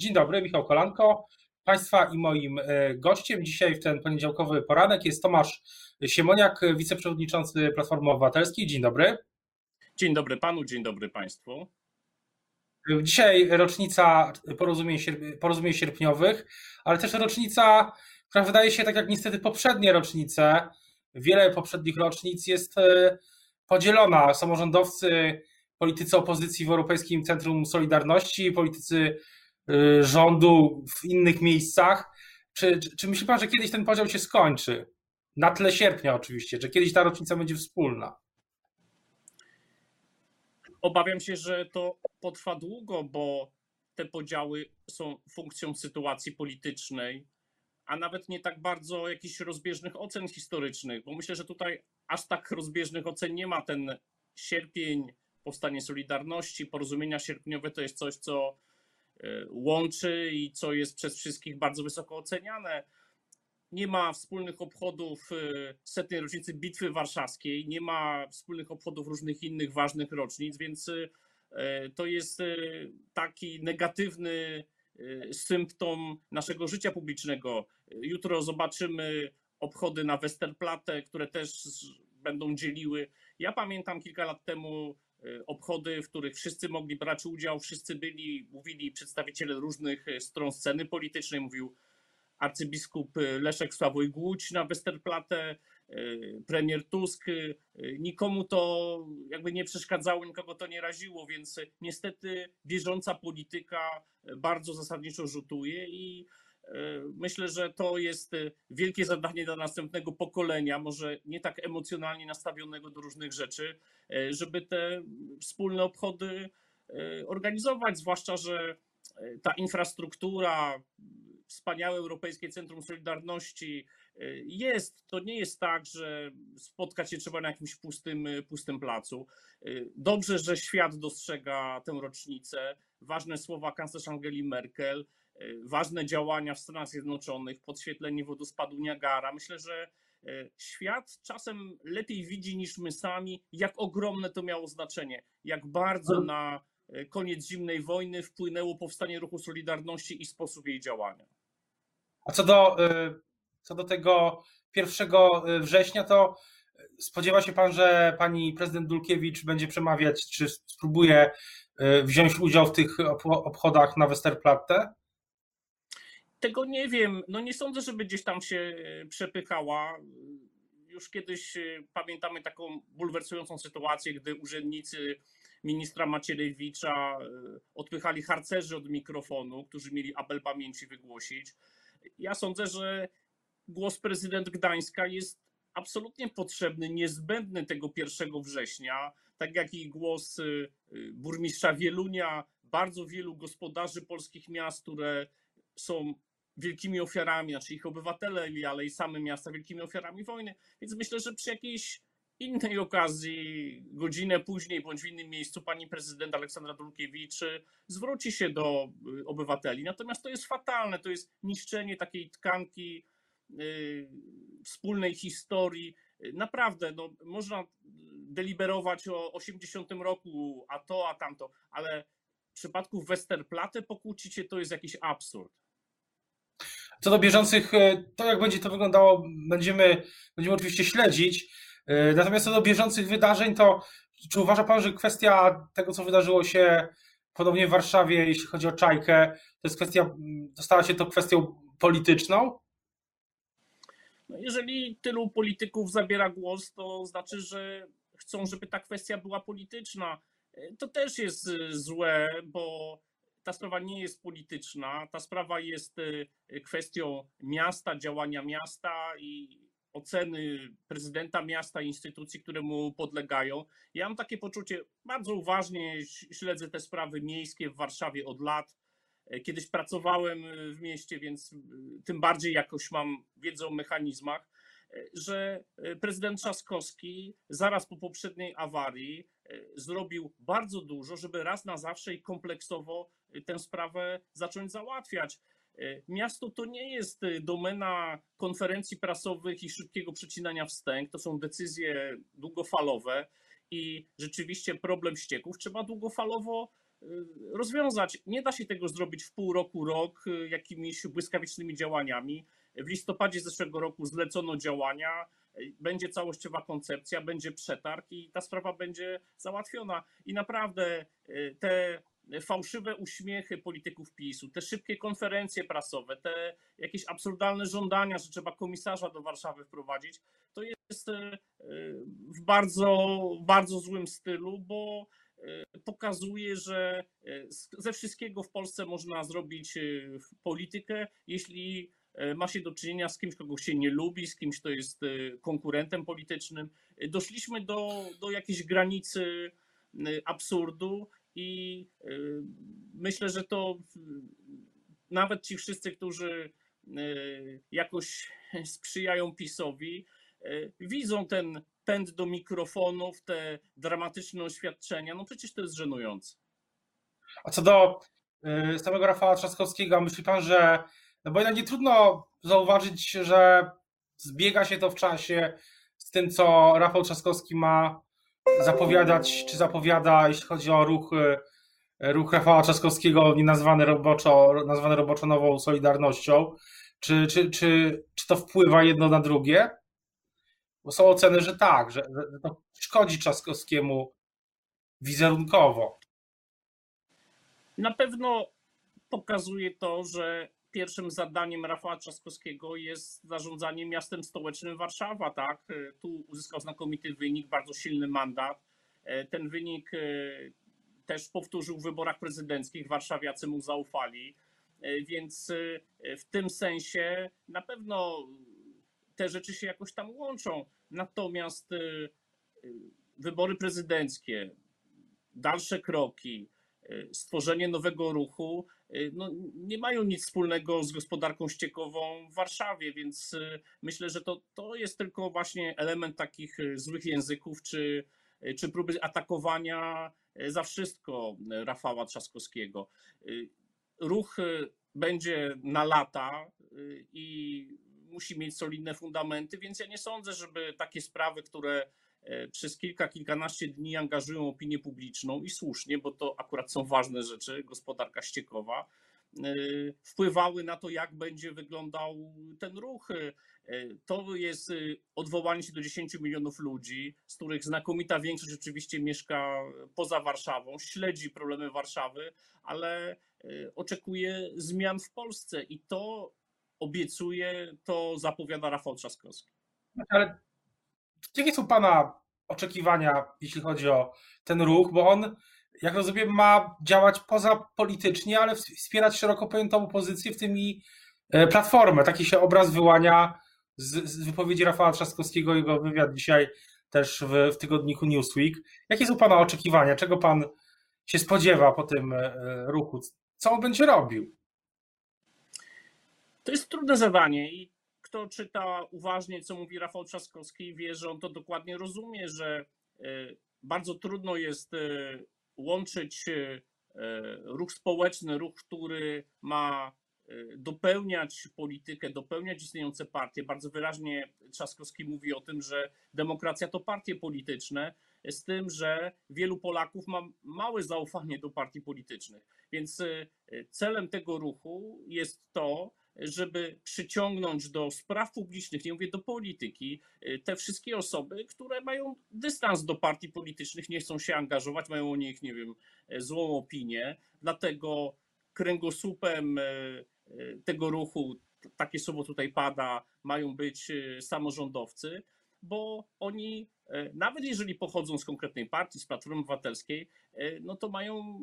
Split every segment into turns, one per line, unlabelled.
Dzień dobry, Michał Kolanko. Państwa i moim e, gościem dzisiaj w ten poniedziałkowy poranek jest Tomasz Siemoniak, wiceprzewodniczący Platformy Obywatelskiej. Dzień dobry.
Dzień dobry panu, dzień dobry państwu.
Dzisiaj rocznica porozumień, porozumień sierpniowych, ale też rocznica, która wydaje się, tak jak niestety poprzednie rocznice, wiele poprzednich rocznic jest e, podzielona. Samorządowcy, politycy opozycji w Europejskim Centrum Solidarności, politycy rządu w innych miejscach. Czy, czy, czy myśli pan, że kiedyś ten podział się skończy? Na tle sierpnia oczywiście, że kiedyś ta rocznica będzie wspólna.
Obawiam się, że to potrwa długo, bo te podziały są funkcją sytuacji politycznej, a nawet nie tak bardzo jakichś rozbieżnych ocen historycznych, bo myślę, że tutaj aż tak rozbieżnych ocen nie ma. Ten sierpień, powstanie Solidarności, porozumienia sierpniowe to jest coś, co łączy i co jest przez wszystkich bardzo wysoko oceniane. Nie ma wspólnych obchodów e, setnej rocznicy Bitwy Warszawskiej, nie ma wspólnych obchodów różnych innych ważnych rocznic, więc e, to jest taki negatywny symptom naszego życia publicznego. Jutro zobaczymy obchody na Westerplatte, które też będą dzieliły. Ja pamiętam kilka lat temu Y, obchody, w których wszyscy mogli brać udział, wszyscy byli, mówili przedstawiciele różnych y, stron sceny politycznej, mówił arcybiskup y, Leszek Sławoj Głódź na Westerplatte, premier Tusk. Nikomu to jakby nie przeszkadzało, nikogo to nie raziło, więc niestety bieżąca polityka bardzo zasadniczo rzutuje i myślę, że to jest e, wielkie zadanie dla następnego pokolenia, może nie tak emocjonalnie nastawionego do różnych rzeczy, e, żeby te wspólne obchody organizować, zwłaszcza, że ta infrastruktura, wspaniałe Europejskie Centrum Solidarności jest. To nie jest tak, że spotkać się trzeba na jakimś pustym, pustym placu. Dobrze, że świat dostrzega tę rocznicę. Ważne słowa kanclerz Angeli Merkel ważne działania w Stanach Zjednoczonych, podświetlenie wodospadu Niagara. Myślę, że e, świat czasem lepiej widzi niż my sami, jak ogromne to miało znaczenie, jak bardzo na e, koniec zimnej wojny wpłynęło powstanie ruchu Solidarności i sposób jej działania.
A co do, e, co do tego 1 września, to spodziewa się pan, że pani prezydent Dulkiewicz będzie przemawiać, czy spróbuje wziąć udział w tych obchodach na Westerplatte?
Tego nie wiem. No nie sądzę, żeby gdzieś tam się e, przepychała. Już kiedyś e, pamiętamy taką bulwersującą sytuację, gdy urzędnicy ministra Macierewicza e, odpychali harcerzy od mikrofonu, którzy mieli apel pamięci wygłosić. Ja sądzę, że głos prezydent Gdańska jest absolutnie potrzebny, niezbędny tego 1 września, tak jak i głos burmistrza Wielunia, bardzo wielu gospodarzy polskich miast, które są wielkimi ofiarami, znaczy ich obywatele, ale i same miasta wielkimi ofiarami wojny. Więc myślę, że przy jakiejś innej okazji, godzinę później bądź w innym miejscu, pani prezydent Aleksandra Dulkiewicz zwróci się do y, obywateli. Natomiast to jest fatalne, to jest niszczenie takiej tkanki yy, wspólnej historii. Naprawdę, no, można deliberować o 80 roku, a to, a tamto, ale w przypadku Westerplatte pokłócić się to jest jakiś absurd.
Co do bieżących, e, to jak będzie to wyglądało, będziemy, będziemy oczywiście śledzić. E, natomiast co do bieżących wydarzeń, to czy uważa Pan, że kwestia tego, co wydarzyło się podobnie w Warszawie, jeśli chodzi o Czajkę, to jest kwestia, stała się to kwestią polityczną?
No jeżeli tylu polityków zabiera głos, to znaczy, że chcą, żeby ta kwestia była polityczna. E, to też jest złe, bo ta sprawa nie jest polityczna, ta sprawa jest y, kwestią miasta, działania miasta i oceny prezydenta miasta, instytucji, które mu podlegają. Ja mam takie poczucie, bardzo uważnie śledzę te sprawy miejskie w Warszawie od lat. E, kiedyś pracowałem y, w mieście, więc y, tym bardziej jakoś mam wiedzę o mechanizmach, że prezydent Trzaskowski zaraz po poprzedniej awarii zrobił bardzo dużo, żeby raz na zawsze i kompleksowo tę sprawę zacząć załatwiać. E, miasto to nie jest e, domena konferencji prasowych i szybkiego przecinania wstęg, to są decyzje długofalowe i rzeczywiście problem ścieków trzeba długofalowo rozwiązać. Nie da się tego zrobić w pół roku, rok jakimiś błyskawicznymi działaniami. W listopadzie zeszłego roku zlecono działania, będzie całościowa koncepcja, będzie przetarg i ta sprawa będzie załatwiona. I naprawdę te fałszywe uśmiechy polityków PiSu, te szybkie konferencje prasowe, te jakieś absurdalne żądania, że trzeba komisarza do Warszawy wprowadzić, to jest e, w bardzo, bardzo złym stylu, bo e, pokazuje, że e, ze wszystkiego w Polsce można zrobić politykę, jeśli ma się do czynienia z kimś, kogo się nie lubi, z kimś, kto jest konkurentem politycznym. Doszliśmy do, do jakiejś granicy absurdu i y, myślę, że to nawet ci wszyscy, którzy y, jakoś sprzyjają PiSowi, y, widzą ten pęd do mikrofonów, te dramatyczne oświadczenia. No przecież to jest żenujące.
A co do samego Rafała Trzaskowskiego, myśli pan, że no bo jednak nie trudno zauważyć, że zbiega się to w czasie z tym, co Rafał Trzaskowski ma zapowiadać, czy zapowiada, jeśli chodzi o ruch, e, ruch Rafała Trzaskowskiego, nazwany roboczo, nazwany roboczo nową Solidarnością, czy, czy, czy, czy to wpływa jedno na drugie? Bo są oceny, że tak, że, że to szkodzi Trzaskowskiemu wizerunkowo.
Na pewno pokazuje to, że pierwszym zadaniem Rafała Trzaskowskiego jest zarządzanie miastem stołecznym Warszawa, tak? Tu uzyskał znakomity wynik, bardzo silny mandat. E, ten wynik e, też powtórzył w wyborach prezydenckich, warszawiacy mu zaufali, e, więc w tym sensie na pewno te rzeczy się jakoś tam łączą. Natomiast wybory prezydenckie, dalsze kroki, stworzenie nowego ruchu no, nie mają nic wspólnego z gospodarką ściekową w Warszawie, więc y, myślę, że to, to jest tylko właśnie element takich y, złych języków, czy, czy próby atakowania za wszystko Rafała Trzaskowskiego. Ruch będzie na lata i musi mieć solidne fundamenty, więc ja nie sądzę, żeby takie sprawy, które E, przez kilka, kilkanaście dni angażują opinię publiczną i słusznie, bo to akurat są ważne rzeczy, gospodarka ściekowa, e, wpływały na to, jak będzie wyglądał ten ruch. E, to jest odwołanie się do 10 milionów ludzi, z których znakomita większość oczywiście mieszka poza Warszawą, śledzi problemy Warszawy, ale oczekuje zmian w Polsce i to obiecuje, to zapowiada Rafał Trzaskowski.
Ale Jakie są Pana oczekiwania, jeśli chodzi o ten ruch? Bo on, jak rozumiem, ma działać pozapolitycznie, ale wspierać szeroko pojętą opozycję, w tym i e, platformę. Taki się obraz wyłania z, z wypowiedzi Rafała Trzaskowskiego, jego wywiad dzisiaj też w, w tygodniku Newsweek. Jakie są Pana oczekiwania? Czego Pan się spodziewa po tym e, ruchu? Co on będzie robił?
To jest trudne zadanie i kto czyta uważnie, co mówi Rafał Trzaskowski, wie, że on to dokładnie rozumie, że e, bardzo trudno jest e, łączyć e, ruch społeczny, ruch, który ma dopełniać politykę, dopełniać istniejące partie. Bardzo wyraźnie Trzaskowski mówi o tym, że demokracja to partie polityczne, z tym, że wielu Polaków ma małe zaufanie do partii politycznych. Więc celem tego ruchu jest to, żeby przyciągnąć do spraw publicznych, nie mówię do polityki, y, te wszystkie osoby, które mają dystans do partii politycznych, nie chcą się angażować, mają o nich, nie wiem, e, złą opinię. Dlatego kręgosłupem e, e, tego ruchu, takie słowo tutaj pada, mają być samorządowcy, bo oni, nawet jeżeli pochodzą z konkretnej partii, z Platformy Obywatelskiej, no to mają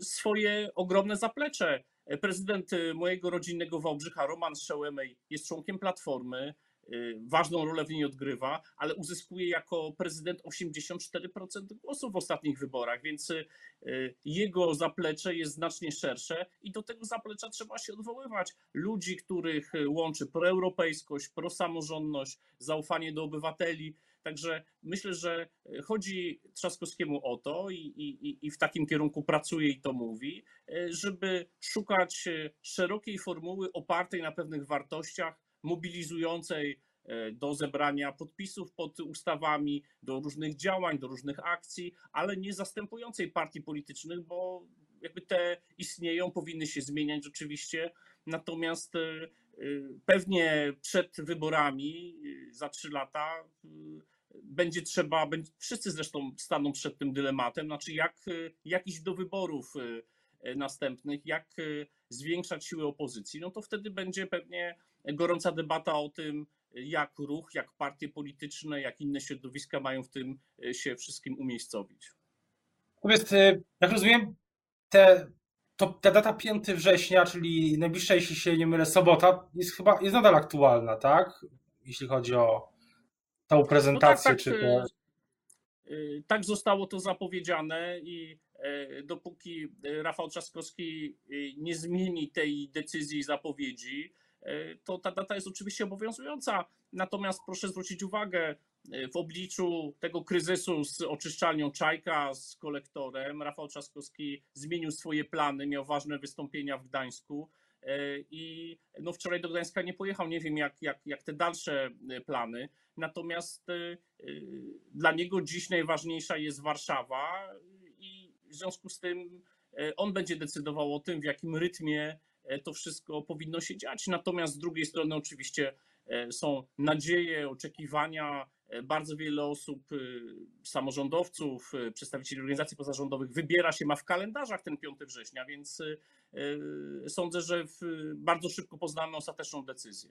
swoje ogromne zaplecze Prezydent y, mojego rodzinnego Wałbrzycha, Roman Szełemej, jest członkiem Platformy, y, ważną rolę w niej odgrywa, ale uzyskuje jako prezydent 84% głosów w ostatnich wyborach, więc y, jego zaplecze jest znacznie szersze i do tego zaplecza trzeba się odwoływać. Ludzi, których łączy proeuropejskość, prosamorządność, zaufanie do obywateli, Także myślę, że e, chodzi Trzaskowskiemu o to i, i, i w takim kierunku pracuje i to mówi, e, żeby szukać e, szerokiej formuły opartej na pewnych wartościach, mobilizującej do zebrania podpisów pod ustawami, do różnych działań, do różnych akcji, ale nie zastępującej partii politycznych, bo jakby te istnieją, powinny się zmieniać rzeczywiście. Natomiast pewnie przed wyborami za trzy lata będzie trzeba, wszyscy zresztą staną przed tym dylematem, znaczy jak, jak iść do wyborów następnych, jak zwiększać siłę opozycji, no to wtedy będzie pewnie gorąca debata o tym, jak ruch, jak partie polityczne, jak inne środowiska mają w tym się wszystkim umiejscowić.
Natomiast, jak rozumiem, te, to, ta data 5 września, czyli najbliższa, jeśli się nie mylę, sobota, jest chyba jest nadal aktualna, tak? Jeśli chodzi o tą prezentację. No tak, tak, czy to...
E, e, tak zostało to zapowiedziane i dopóki Rafał Trzaskowski nie zmieni tej decyzji i zapowiedzi, to ta data jest oczywiście obowiązująca. Natomiast proszę zwrócić uwagę, w obliczu tego kryzysu z oczyszczalnią Czajka, z kolektorem, Rafał Trzaskowski zmienił swoje plany, miał ważne wystąpienia w Gdańsku i no wczoraj do Gdańska nie pojechał. Nie wiem, jak, jak, jak te dalsze plany. Natomiast dla niego dziś najważniejsza jest Warszawa i w związku z tym on będzie decydował o tym, w jakim rytmie to wszystko powinno się dziać. Natomiast z drugiej strony, oczywiście, są nadzieje, oczekiwania bardzo wiele osób, y, samorządowców, y, przedstawicieli organizacji pozarządowych wybiera się, ma w kalendarzach ten 5 września, więc sądzę, że bardzo szybko poznamy ostateczną decyzję.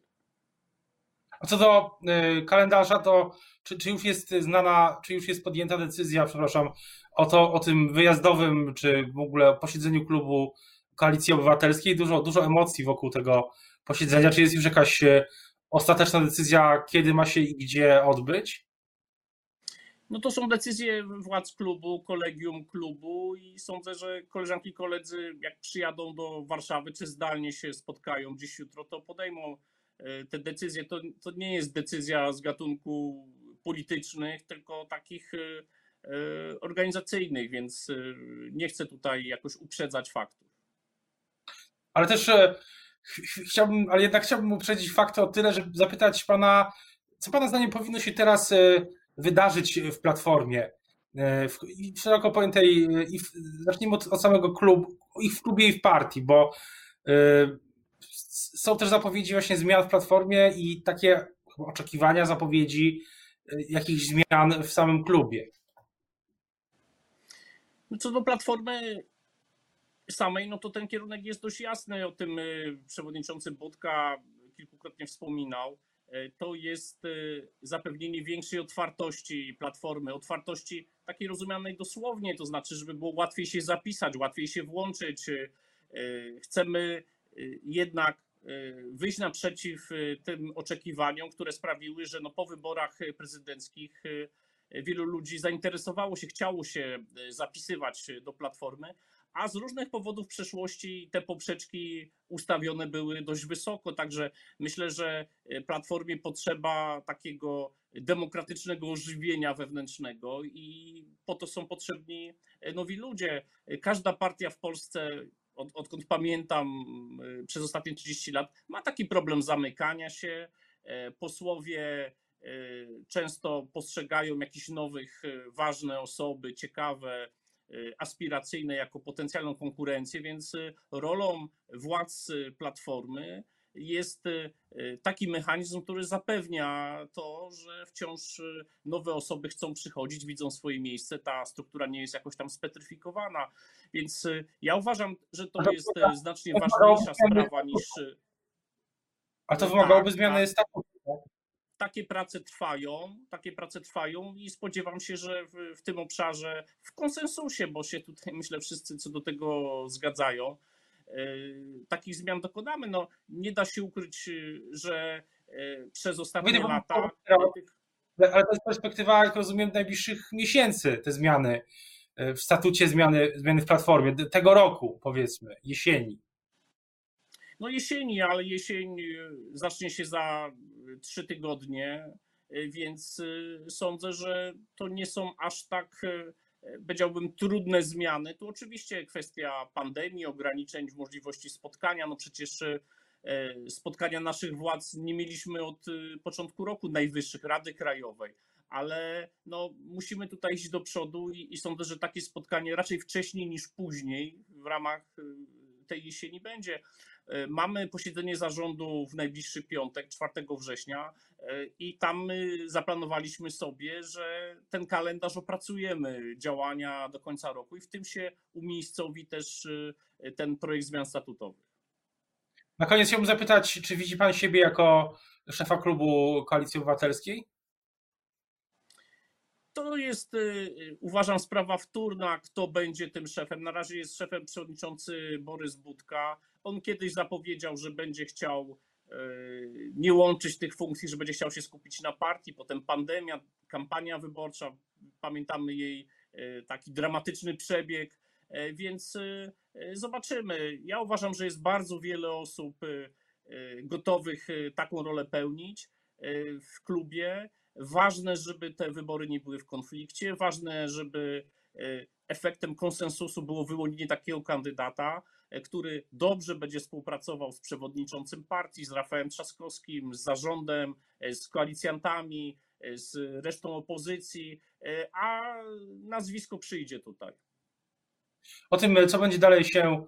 A co do kalendarza, to czy, czy, już jest znana, czy już jest podjęta decyzja, przepraszam, o, to, o tym wyjazdowym, czy w ogóle posiedzeniu klubu Koalicji Obywatelskiej? Dużo, dużo emocji wokół tego posiedzenia. Czy jest już jakaś ostateczna decyzja, kiedy ma się i gdzie odbyć?
No to są decyzje władz klubu, kolegium klubu i sądzę, że koleżanki i koledzy, jak przyjadą do Warszawy, czy zdalnie się spotkają dziś, jutro, to podejmą e, te decyzje. To, to nie jest decyzja z gatunku politycznych, tylko takich e, e, organizacyjnych, więc nie chcę tutaj jakoś uprzedzać faktów.
Ale też chciałbym, ale jednak chciałbym uprzedzić fakty o tyle, żeby zapytać pana, co pana zdaniem powinno się teraz e, wydarzyć w platformie? E, w, w szeroko pojętej, i w, zacznijmy od, od, samego klubu, i w klubie, i w partii, bo y, są też zapowiedzi właśnie zmian w platformie i takie oczekiwania, zapowiedzi jakichś zmian w samym klubie.
No co do platformy, samej, no to ten kierunek jest dość jasny. O tym y, przewodniczący Budka kilkukrotnie wspominał. Y, to jest y, zapewnienie większej otwartości platformy, otwartości takiej rozumianej dosłownie, to znaczy, żeby było łatwiej się zapisać, łatwiej się włączyć. Chcemy jednak wyjść naprzeciw tym oczekiwaniom, które sprawiły, że no po wyborach prezydenckich wielu ludzi zainteresowało się, chciało się zapisywać do platformy, a z różnych powodów w przeszłości te poprzeczki ustawione były dość wysoko, także myślę, że e, Platformie potrzeba takiego demokratycznego ożywienia wewnętrznego i po to są potrzebni e, nowi ludzie. Każda partia w Polsce, od, odkąd pamiętam e, przez ostatnie 30 lat, ma taki problem zamykania się. Posłowie często postrzegają jakichś nowych, ważne osoby, ciekawe, aspiracyjne jako potencjalną konkurencję, więc y, rolą władz y, Platformy jest taki mechanizm, który zapewnia to, że wciąż nowe osoby chcą przychodzić, widzą swoje miejsce, ta struktura nie jest jakoś tam spetryfikowana. Więc ja uważam, że to jest znacznie ważniejsza sprawa niż.
A to wymagałoby zmiany tak. statutu. Tak?
takie prace trwają, takie prace trwają i spodziewam się, że w, w, tym obszarze, w konsensusie, bo się tutaj myślę wszyscy co do tego zgadzają, yy, takich zmian dokonamy. No, nie da się ukryć, że yy, przez ostatnie Mówię, lata.
Ale to jest perspektywa, jak rozumiem, najbliższych miesięcy te zmiany w statucie, zmiany, zmiany w platformie, tego roku powiedzmy, jesieni.
No jesieni, ale jesień zacznie się za trzy tygodnie, y, więc y, sądzę, że to nie są aż tak, y, powiedziałbym, trudne zmiany. Tu oczywiście kwestia pandemii, ograniczeń w możliwości spotkania. No przecież spotkania naszych władz nie mieliśmy od początku roku najwyższych Rady Krajowej, ale no, musimy tutaj iść do przodu i, i sądzę, że takie spotkanie raczej wcześniej niż później w ramach y, tej jesieni będzie. Y, mamy posiedzenie zarządu w najbliższy piątek, 4 września, y, i tam zaplanowaliśmy sobie, że ten kalendarz opracujemy działania do końca roku i w tym się umiejscowi też ten projekt zmian statutowych.
Na koniec chciałbym zapytać, czy widzi Pan siebie jako szefa klubu Koalicji Obywatelskiej?
To jest, y, uważam, sprawa wtórna, kto będzie tym szefem. Na razie jest szefem przewodniczący Borys Budka. On kiedyś zapowiedział, że będzie chciał y, nie łączyć tych funkcji, że będzie chciał się skupić na partii. Potem pandemia, kampania wyborcza, pamiętamy jej y, taki dramatyczny przebieg, więc zobaczymy. Ja uważam, że jest bardzo wiele osób gotowych taką rolę pełnić w klubie. Ważne, żeby te wybory nie były w konflikcie, ważne, żeby e, efektem konsensusu było wyłonienie takiego kandydata, e, który dobrze będzie współpracował z przewodniczącym partii, z Rafałem Trzaskowskim, z zarządem, e, z koalicjantami, z resztą opozycji, a nazwisko przyjdzie tutaj.
O tym, co będzie dalej się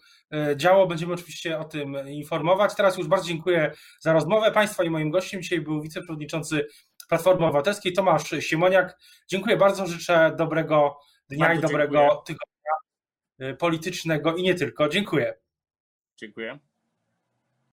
działo, będziemy oczywiście o tym informować. Teraz już bardzo dziękuję za rozmowę Państwa i moim gościem dzisiaj był wiceprzewodniczący Platformy Obywatelskiej, Tomasz Siemoniak. Dziękuję bardzo, życzę dobrego dnia bardzo i dobrego dziękuję. tygodnia politycznego i nie tylko. Dziękuję.
Dziękuję.